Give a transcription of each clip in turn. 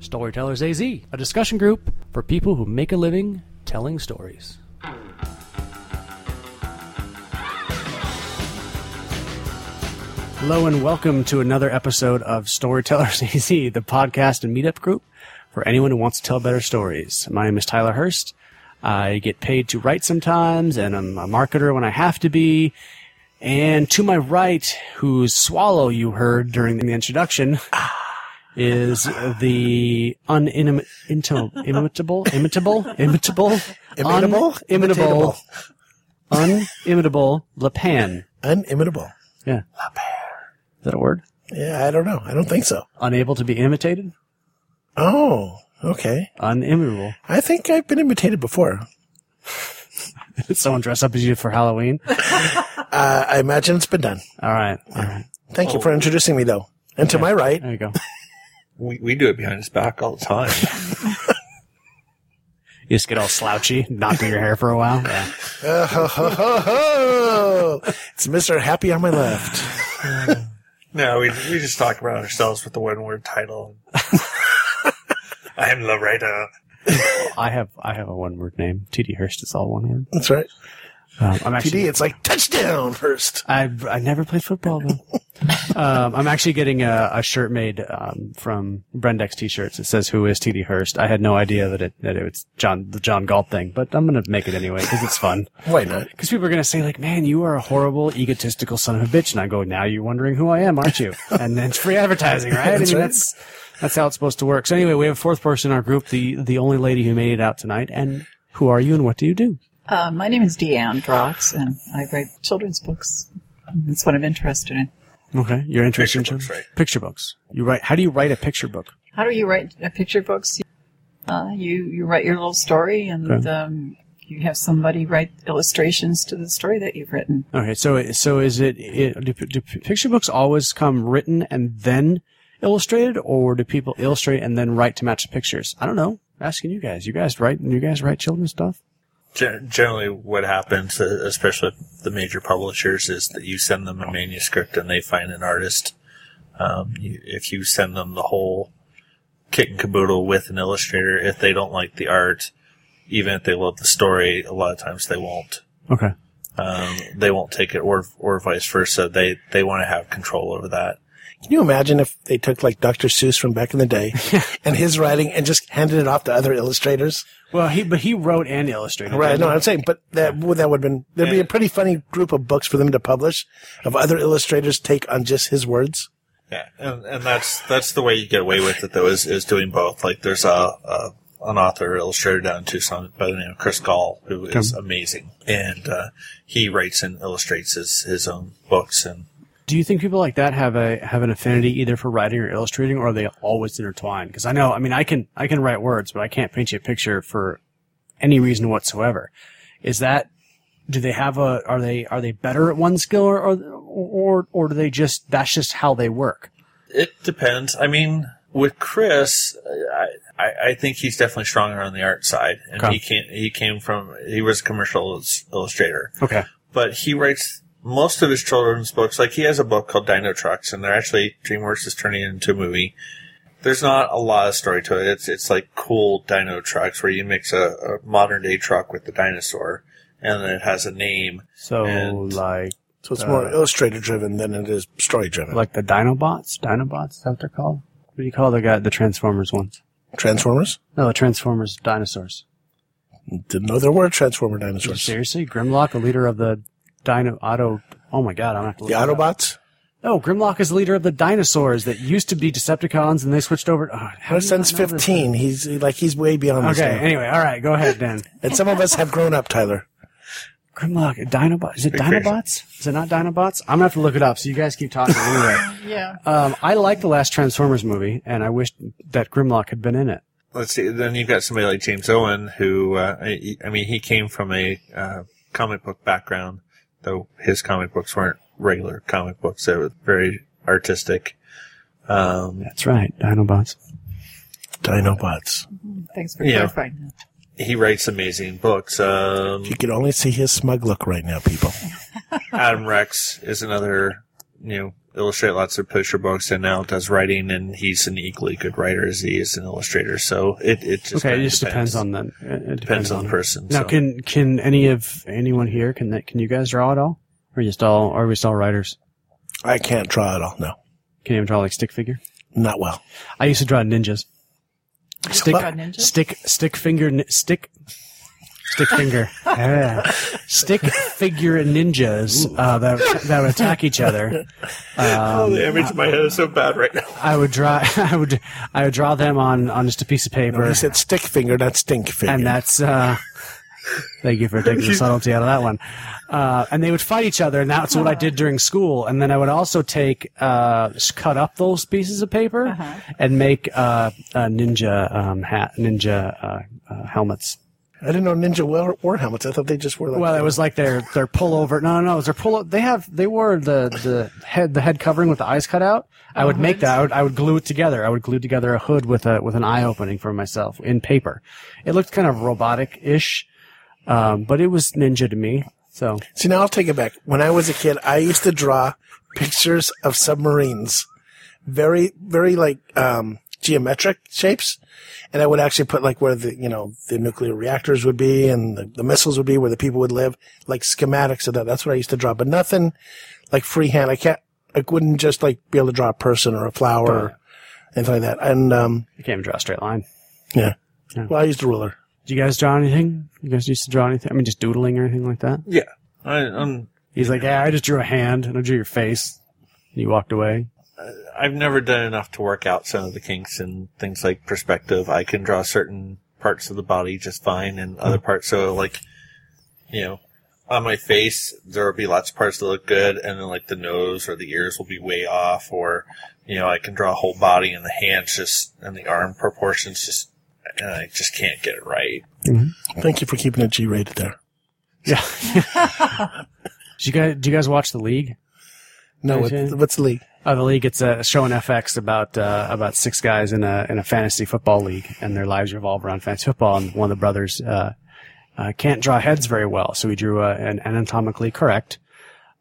Storytellers AZ, a discussion group for people who make a living telling stories. Hello and welcome to another episode of Storytellers AZ, the podcast and meetup group for anyone who wants to tell better stories. My name is Tyler Hurst. I get paid to write sometimes, and I'm a marketer when I have to be. And to my right, whose swallow you heard during the introduction, is the unimitable, imitable, imitable, imitable, Imitable? Imitable. Unimitable, unimitable Lapan. Unimitable. Yeah. Is that a word? Yeah, I don't know. I don't think so. Unable to be imitated? Oh, okay. Unimitable. I think I've been imitated before. Someone dress up as you for Halloween? Uh, I imagine it's been done. All right. All right. Thank you for introducing me, though. And to my right, There you go. We, we do it behind his back all the time. You just get all slouchy, not do your hair for a while. Yeah. uh, ho, ho, ho, ho. it's Mr. Happy on my left. no, we, we just talk about ourselves with the one word title. I'm the writer. I have I have a one word name. TD Hurst is all one word. That's right. Um, I'm actually TD, it's like touchdown first. I I never played football though. um, I'm actually getting a, a shirt made um, from Brendex T-shirts. It says "Who is TD Hurst?" I had no idea that it that it was John the John Galt thing, but I'm gonna make it anyway because it's fun. Why not? Because people are gonna say like, "Man, you are a horrible, egotistical son of a bitch," and I go, "Now you're wondering who I am, aren't you?" and then it's free advertising, right? That's I mean, right. that's that's how it's supposed to work. So anyway, we have a fourth person in our group, the the only lady who made it out tonight. And who are you, and what do you do? Uh, my name is Deanne Drox, and I write children's books. That's what I'm interested in. Okay, you're interested Picture in books, right. Picture books. You write. How do you write a picture book? How do you write a picture books? Uh, you you write your little story, and Okay. um, you have somebody write illustrations to the story that you've written. Okay, so so is it, it do, do picture books always come written and then illustrated, or do people illustrate and then write to match the pictures? I don't know. Asking you guys. You guys write. You guys write children's stuff. Gen- Generally, what happens, uh, especially with the major publishers, is that you send them a manuscript and they find an artist. Um, you, if you send them the whole kit and caboodle with an illustrator, if they don't like the art, even if they love the story, a lot of times they won't. Okay. Um, they won't take it, or or vice versa. They they want to have control over that. Can you imagine if they took like Dr. Seuss from back in the day and his writing and just handed it off to other illustrators? Well, he but he wrote and illustrated. Right. No, he? I'm saying, but that would that would have been there'd be a pretty funny group of books for them to publish of other illustrators take on just his words. Yeah, and and that's that's the way you get away with it though is is doing both. Like there's a, a an author illustrator down in Tucson by the name of Chris Gall who is amazing, and uh, he writes and illustrates his his own books and. Do you think people like that have a have an affinity either for writing or illustrating, or are they always intertwined? Because I know, I mean, I can I can write words, but I can't paint you a picture for any reason whatsoever. Is that do they have a are they are they better at one skill, or or or, or do they just that's just how they work? It depends. I mean, with Chris, I, I, I think he's definitely stronger on the art side, and Okay. he came he came from he was a commercial illustrator, Okay. but he writes most of his children's books. Like he has a book called Dinotrux, and they're actually DreamWorks is turning it into a movie. There's not a lot of story to it. It's it's like cool dino trucks where you mix a, a modern day truck with the dinosaur, and then it has a name. So And- like So it's more uh, illustrator driven than it is story driven. like the Dinobots, Dinobots, is that what they're called? What do you call the guy the Transformers ones? Transformers? No, the Transformers dinosaurs. Didn't know there were Transformer dinosaurs. Seriously, Grimlock, the leader of the Dino Auto. Oh my God, I'm gonna have to The. Autobots? No, Grimlock is the leader of the dinosaurs that used to be Decepticons, and they switched over. Oh, how My do you son's not know this? 15. He's like, he's way beyond this Okay, now. anyway, all right, go ahead, Dan. And some of us have grown up, Tyler. Grimlock, Dinobot. Is it Big fish. Dinobots? Is it not Dinobots? I'm gonna have to look it up. So you guys keep talking anyway. Yeah. Um, I like the last Transformers movie, and I wish that Grimlock had been in it. Let's see. Then you've got somebody like James Owen, who uh, I, I mean, he came from a uh, comic book background, though his comic books weren't regular comic books. They were very artistic. Um, That's right, Dinobots. Dinobots. Thanks for Yeah. clarifying that. he writes amazing books. Um, You can only see his smug look right now, people. Adam Rex is another, you know, illustrate lots of picture books and now does writing, and he's an equally good writer as he is an illustrator. So it it just Okay, it just depends, on the. It it depends, depends on the person. Now, so. can can any of anyone here can that can you guys draw at all? Or just all? Or are we just all writers? I can't draw at all. No, Can you even draw like stick figure? not well. I used to draw ninjas. Stick draw ninjas? stick stick finger stick stick finger Yeah. stick figure ninjas uh, that that would attack each other. oh, the image in my head is so bad right now. I would draw I would I would draw them on on just a piece of paper. He said stick finger, not stink finger. and that's uh thank you for taking the subtlety out of that one uh and they would fight each other and that's what i did during school and then i would also take uh cut up those pieces of paper and make uh, uh ninja um hat ninja uh, uh helmets I didn't know ninja wore, wore helmets. I thought they just wore like. well it was like their their pullover no no no it was their pull they have they wore the the head the head covering with the eyes cut out i would make that I would, I would glue it together i would glue together a hood with a with an eye opening for myself in paper it looked kind of robotic ish um, but it was ninja to me. So See, now I'll take it back. When I was a kid, I used to draw pictures of submarines, very, very like um, geometric shapes, and I would actually put like where the you know the nuclear reactors would be and the, the missiles would be, where the people would live, like schematics of that. That's what I used to draw, but nothing like freehand. I can't. I wouldn't just like be able to draw a person or a flower or anything like that. And um, you can't even draw a straight line. yeah. Yeah. Well, I used a ruler. Did you guys draw anything? You guys used to draw anything? I mean, just doodling or anything like that? Yeah, I, I'm. He's like, yeah, I just drew a hand and I drew your face. And you walked away. I've never done enough to work out some of the kinks and things like perspective. I can draw certain parts of the body just fine, and other mm-hmm. parts. So, like, you know, on my face, there will be lots of parts that look good, and then like the nose or the ears will be way off, or you know, I can draw a whole body, and the hands just and the arm proportions just, and I just can't get it right. Mm-hmm. Thank you for keeping it G rated there. Yeah. do you guys, did you guys watch The League? No, what, what's the league? Uh, the league, it's a show on FX about uh, about six guys in a in a fantasy football league, and their lives revolve around fantasy football. And one of the brothers uh, uh, can't draw heads very well, so he drew a, an anatomically correct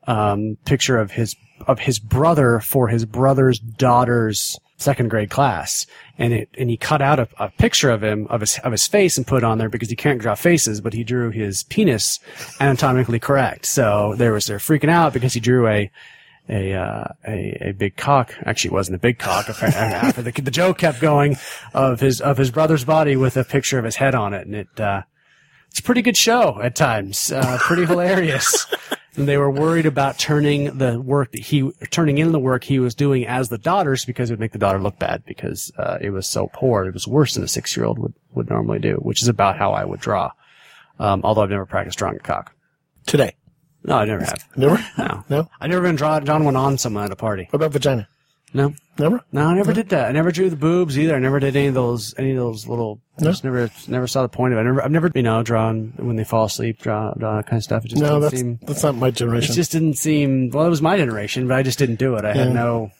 um, picture of his of his brother for his brother's daughter's second grade class, and it and he cut out a, a picture of him of his of his face and put on there because he can't draw faces, but he drew his penis anatomically correct. So there was they're freaking out because he drew a a uh, a a big cock. Actually, it wasn't a big cock. After the the joke kept going of his of his brother's body with a picture of his head on it, and it uh, it's a pretty good show at times. Uh, pretty hilarious. And they were worried about turning the work that he turning in the work he was doing as the daughters because it would make the daughter look bad because uh, it was so poor. It was worse than a six year old would would normally do, which is about how I would draw. Um, although I've never practiced drawing a cock. Today. No, I never have. Never? No, No? I've never been draw, drawn one on someone at a party. What about vagina? No, Never? no, I never did that. I never drew the boobs either. I never did any of those, any of those little. I just never, never saw the point of it. I never, I've never, you know, drawn when they fall asleep, draw, draw that kind of stuff. It just No, didn't that's seem. that's not my generation. It generation. just didn't seem. Well, it was my generation, but I just didn't do it. I had no.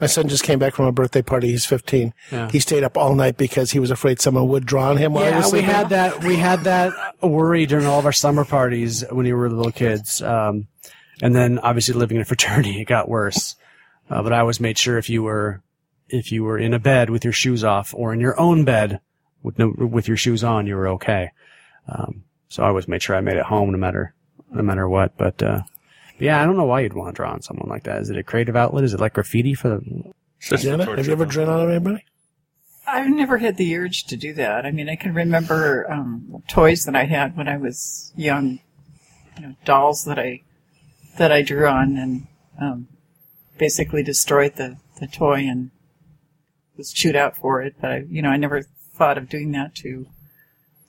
My son just came back from a birthday party. He's 15. Yeah. He stayed up all night because he was afraid someone would draw on him while he Yeah, was we had that. We had that worry during all of our summer parties when we were little kids. Um, and then obviously living in a fraternity, it got worse. Uh, but I always made sure if you were, if you were in a bed with your shoes off or in your own bed with no, with your shoes on, you were okay. Um, so I always made sure I made it home no matter, no matter what. But, uh, yeah, I don't know why you'd want to draw on someone like that. Is it a creative outlet? Is it like graffiti for the, It's just Janet, have you ever drawn on anybody? I've never had the urge to do that. I mean, I can remember um, toys that I had when I was young, you know, dolls that I that I drew on and um, basically destroyed the, the toy and was chewed out for it. But I, you know, I never thought of doing that to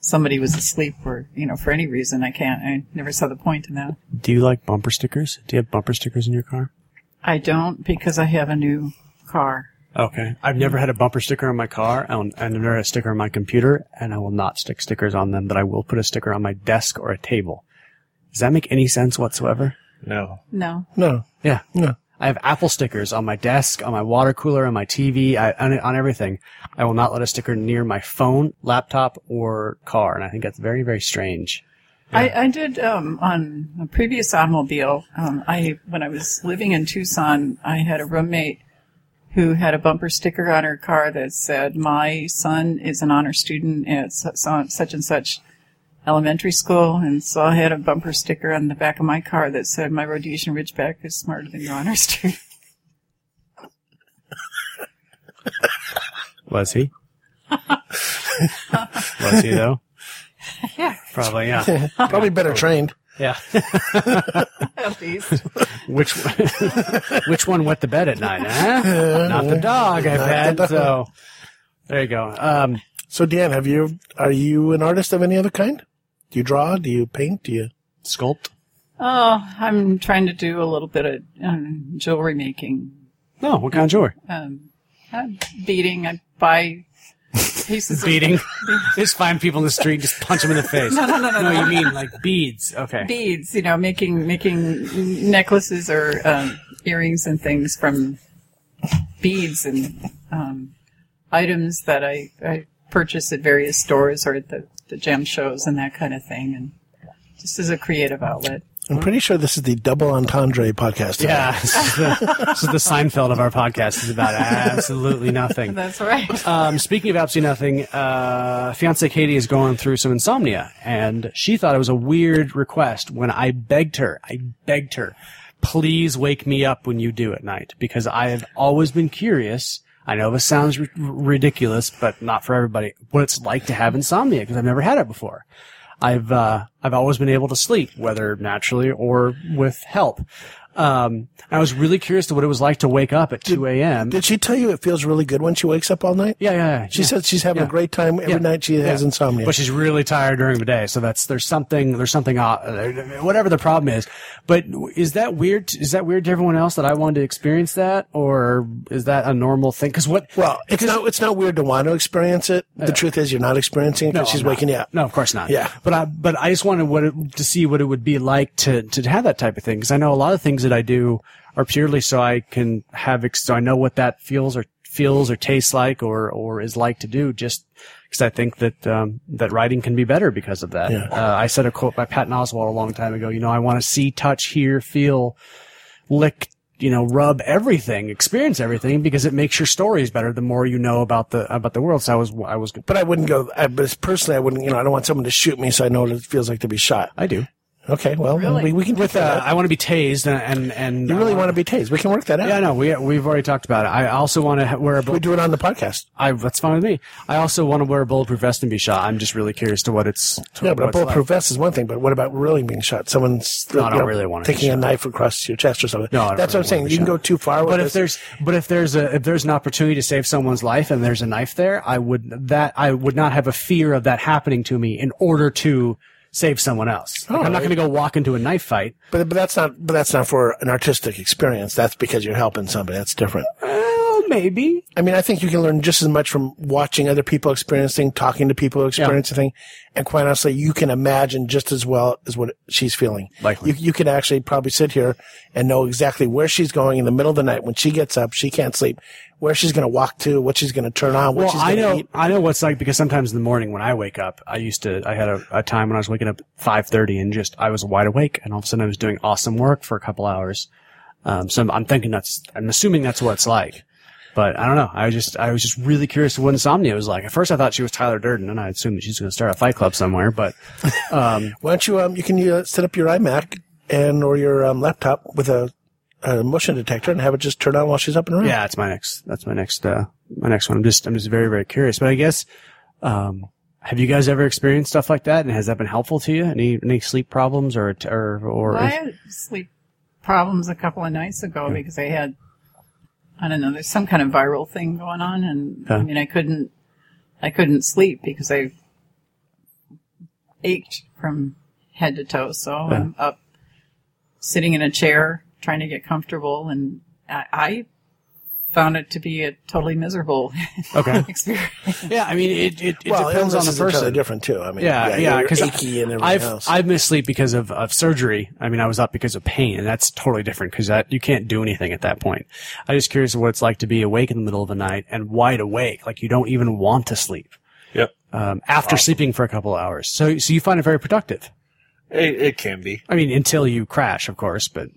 somebody was asleep or you know for any reason. I can't. I never saw the point in that. do you like bumper stickers? Do you have bumper stickers in your car? I don't because I have a new car. Okay. I've never had a bumper sticker on my car, and I've never had a sticker on my computer, and I will not stick stickers on them, but I will put a sticker on my desk or a table. Does that make any sense whatsoever? No. No. No. Yeah. No. I have Apple stickers on my desk, on my water cooler, on my TV, I, on, on everything. I will not let a sticker near my phone, laptop, or car, and I think that's very, very strange. I, I did um, on a previous automobile. Um, I when I was living in Tucson, I had a roommate who had a bumper sticker on her car that said, "My son is an honor student at su- su- such and such elementary school," and so I had a bumper sticker on the back of my car that said, "My Rhodesian Ridgeback is smarter than your honor student." Was he? Was he though? yeah, Probably, yeah. Probably better trained. Yeah. at least. Which which one wet the bed at night? Huh? Not the dog, I bet. dog. So there you go. Um, So, Dan, have you are you an artist of any other kind? Do you draw? Do you paint? Do you? sculpt. Oh, I'm trying to do a little bit of um, jewelry making. No, what kind of jewelry? Um, uh, beading. I buy pieces Beating. of just find people in the street, just punch them in the face. No, no, no, no. you mean like beads? Okay. beads. You know, making making necklaces or um, earrings and things from beads and um, items that I, I purchase at various stores or at the, the gem shows and that kind of thing. And just as a creative outlet. I'm pretty sure this is the double entendre podcast. today. Yeah, this is, the, this is the Seinfeld of our podcast. is about absolutely nothing. That's right. Um, speaking of absolutely nothing, uh, fiance Katie is going through some insomnia, and she thought it was a weird request when I begged her. I begged her, please wake me up when you do at night, because I have always been curious. I know this sounds r- ridiculous, but not for everybody. What it's like to have insomnia, because I've never had it before. I've uh, I've always been able to sleep, whether naturally or with help. Um, I was really curious to what it was like to wake up at 2 a.m. Did she tell you it feels really good when she wakes up all night? yeah, yeah, yeah. She yeah. said she's having Yeah. a great time every night. She has insomnia. but she's really tired during the day. So that's there's something there's something whatever the problem is. But is that weird? Is that weird to everyone else that I wanted to experience that, or is that a normal thing? Because what? well, it's not it's not weird to want to experience it. The truth is, you're not experiencing it because she's I'm not. waking you up. No, of course not. Yeah. but I but I just wanted what it, to see what it would be like to to have that type of thing because I know a lot of things that I do are purely so I can have ex- so I know what that feels or feels or tastes like or or is like to do just because I think that um, that writing can be better because of that. Yeah. Uh, I said a quote by Patton Oswalt a long time ago. You know, I want to see, touch, hear, feel, lick. You know, rub everything, experience everything, because it makes your stories better. The more you know about the about the world. So I was, I was, But I wouldn't go. I, but personally, I wouldn't. You know, I don't want someone to shoot me, so I know what it feels like to be shot. I do. Okay, well, Really? we, we can With, with uh, that. I want to be tased, and and, and you really uh, want to be tased? We can work that out. Yeah, no, we we've already talked about it. I also want to wear a. We do it on the podcast. I that's fine with me. I also want to wear a bulletproof vest and be shot. I'm just really curious to what it's. To Yeah, but a bulletproof like. vest is one thing. But what about really being shot? Someone's No, I don't know, really wanna taking a knife across your chest or something. No, I don't that's really what I'm saying. wanna You can go too far. But with if this. there's but if there's a if there's an opportunity to save someone's life and there's a knife there, I would that I would not have a fear of that happening to me in order to save someone else. Like, I'm not going to go walk into a knife fight. but but that's not but that's not for an artistic experience. That's because you're helping somebody. That's different. Uh, Maybe. I mean, I think you can learn just as much from watching other people experiencing, talking to people experiencing thing, and quite honestly, you can imagine just as well as what she's feeling. Likely. You, you can actually probably sit here and know exactly where she's going in the middle of the night when she gets up, she can't sleep, where she's going to walk to, what she's going to turn on, what Well, she's I going to know, eat. I know what's like because sometimes in the morning when I wake up, I used to, I had a, a time when I was waking up at five thirty and just I was wide awake, and all of a sudden I was doing awesome work for a couple hours. Um, so I'm, I'm thinking that's, I'm assuming that's what it's like, but I don't know. I was just, I was just really curious what insomnia was like. At first, I thought she was Tyler Durden, and I assumed that she's going to start a fight club somewhere. But Why don't you, um, you can uh, set up your iMac and or your um, laptop with a, a motion detector and have it just turn on while she's up and around. yeah, it's my next, that's my next, uh, my next one. I'm just, I'm just very, very curious. But I guess, um, have you guys ever experienced stuff like that? And has that been helpful to you? Any, any sleep problems or, or, or? Well, I had sleep problems a couple of nights ago because I had, I don't know, there's some kind of viral thing going on, and I mean, I couldn't, I couldn't sleep because I ached from head to toe. So I'm up, sitting in a chair, trying to get comfortable, and I, I found it to be a totally miserable Okay. experience. Yeah, I mean, it, it, it well, depends on the is entirely person. different too. I mean, Yeah, yeah, you're because achy and everything I've else. I've missed sleep because of, of surgery. I mean, I was up because of pain, and that's totally different because that you can't do anything at that point. I'm just curious what it's like to be awake in the middle of the night and wide awake, like you don't even want to sleep Yep. um, after sleeping for a couple of hours. So, so you find it very productive. It, it can be. I mean, until you crash, of course, but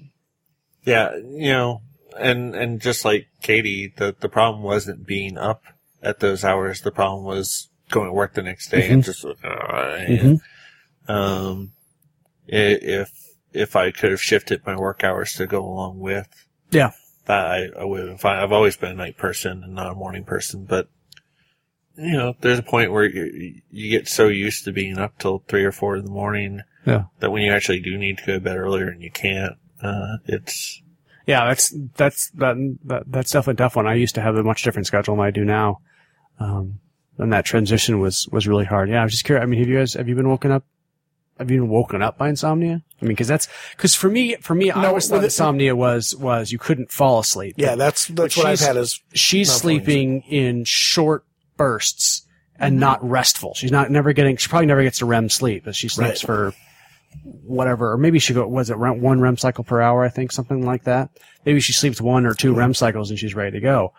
Yeah, you know, and and just like Katie, the the problem wasn't being up at those hours. The problem was going to work the next day and just uh, and, um, if if I could have shifted my work hours to go along with yeah. that, I, I would have been fine. I've always been a night person and not a morning person, but you know, there's a point where you you get so used to being up till three or four in the morning Yeah. that when you actually do need to go to bed earlier and you can't, uh, it's Yeah, that's that's that, that that's definitely a tough one. I used to have a much different schedule than I do now, um, and that transition was was really hard. Yeah, I was just curious. I mean, have you guys have you been woken up? Have you been woken up by insomnia? I mean, because that's because for me, for me, I No, always thought it- insomnia was was you couldn't fall asleep. Yeah, that's that's what I've had is she's sleeping in short bursts and not restful. She's not never getting. She probably never gets to REM sleep, but she sleeps Right. for whatever, or maybe she go. Was it one REM cycle per hour? I think something like that. Maybe she sleeps one or two REM cycles and she's ready to go.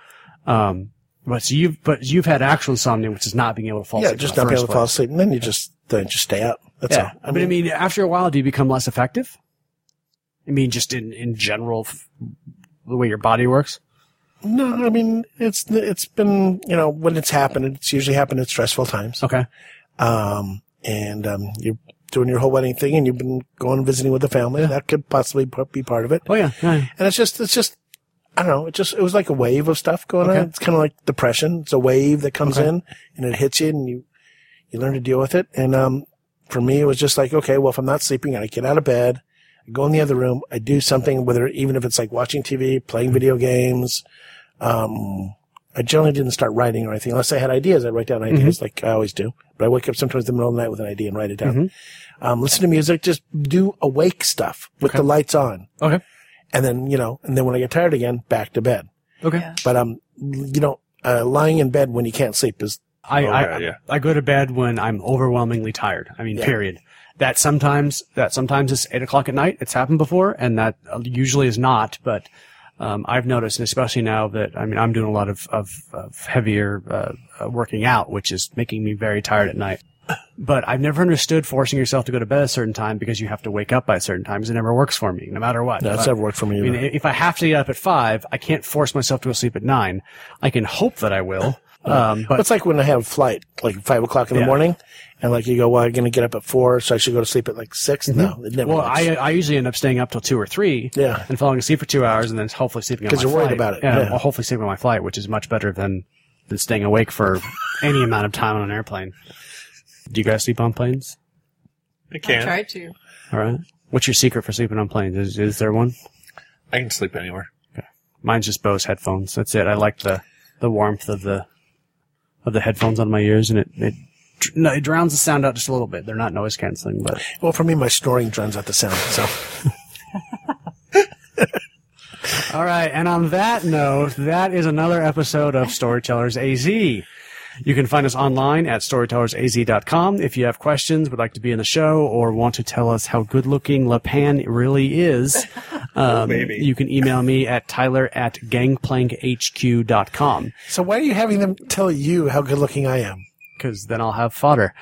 Um, but so you've but you've had actual insomnia, which is not being able to fall yeah, asleep. just not being able to fall asleep, and then you just then just stay up. That's Yeah, all. but I mean, after a while, do you become less effective? I mean, just in in general, f- the way your body works. no, I mean it's it's been you know when it's happened, it's usually happened at stressful times. Okay. Um, and um, you're doing your whole wedding thing, and you've been going and visiting with the family. That could possibly be part of it. Oh yeah. yeah. And it's just, it's just, I don't know. It just, it was like a wave of stuff going Okay. on. It's kind of like depression. It's a wave that comes Okay. in and it hits you and you, you learn to deal with it. And, um, for me, it was just like, okay, well, if I'm not sleeping, I get out of bed, I go in the other room, I do something, whether, even if it's like watching TV, playing video games. Um, I generally didn't start writing or anything unless I had ideas. I'd write down ideas like I always do. But I wake up sometimes in the middle of the night with an idea and write it down. Um, listen to music, just do awake stuff with Okay. the lights on Okay. and then you know, and then when I get tired again, back to bed. Okay. Yeah. But um, you know, uh, lying in bed when you can't sleep is I, Oh, I, yeah, yeah. I go to bed when I'm overwhelmingly tired. I mean, Yeah. period. That sometimes, that sometimes is eight o'clock at night. It's happened before and that uh, usually is not, but, um, I've noticed, and especially now that, I mean, I'm doing a lot of, of, of heavier, uh, uh, working out, which is making me very tired at night. But I've never understood forcing yourself to go to bed at a certain time because you have to wake up by a certain time it never works for me, no matter what. that's But- never worked for me. I mean, if I have to get up at five, I can't force myself to go sleep at nine. I can hope that I will. Um, but it's like when I have a flight, like five o'clock in Yeah. the morning, and like you go, well, I'm going to get up at four, so I should go to sleep at like 6 No, it never Well, works. I I usually end up staying up till two or three. Yeah. And falling asleep for two hours, and then hopefully sleeping on my 'Cause you're worried about it, Yeah. yeah. Well, hopefully sleeping on my flight, which is much better than than staying awake for any amount of time on an airplane. Do you guys sleep on planes? I I can. try to. All right. What's your secret for sleeping on planes? Is is there one? I can sleep anywhere. Okay. Mine's just Bose headphones. That's it. I like the the warmth of the of the headphones on my ears, and it it no, it drowns the sound out just a little bit. They're not noise canceling, but well, for me, my snoring drowns out the sound. So All right, and on that note, that is another episode of Storytellers AZ. You can find us online at storytellersaz.com. If you have questions, would like to be in the show, or want to tell us how good looking LePan really is, um, maybe. you can email me at tyler at gangplankhq.com. so why are you having them tell you how good looking I am? because then I'll have fodder.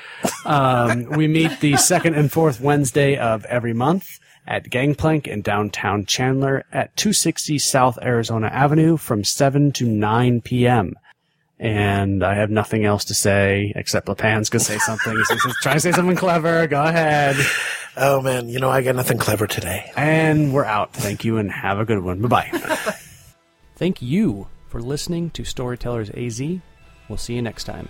Um, we meet the second and fourth Wednesday of every month at Gangplank in downtown Chandler at 260 South Arizona Avenue from 7 to 9 p.m. And I have nothing else to say except LePan's gonna say something. He's gonna try to say something clever. Go ahead. Oh man, you know I got nothing clever today. And we're out. Thank you and have a good one. Bye bye. Thank you for listening to Storytellers AZ. We'll see you next time.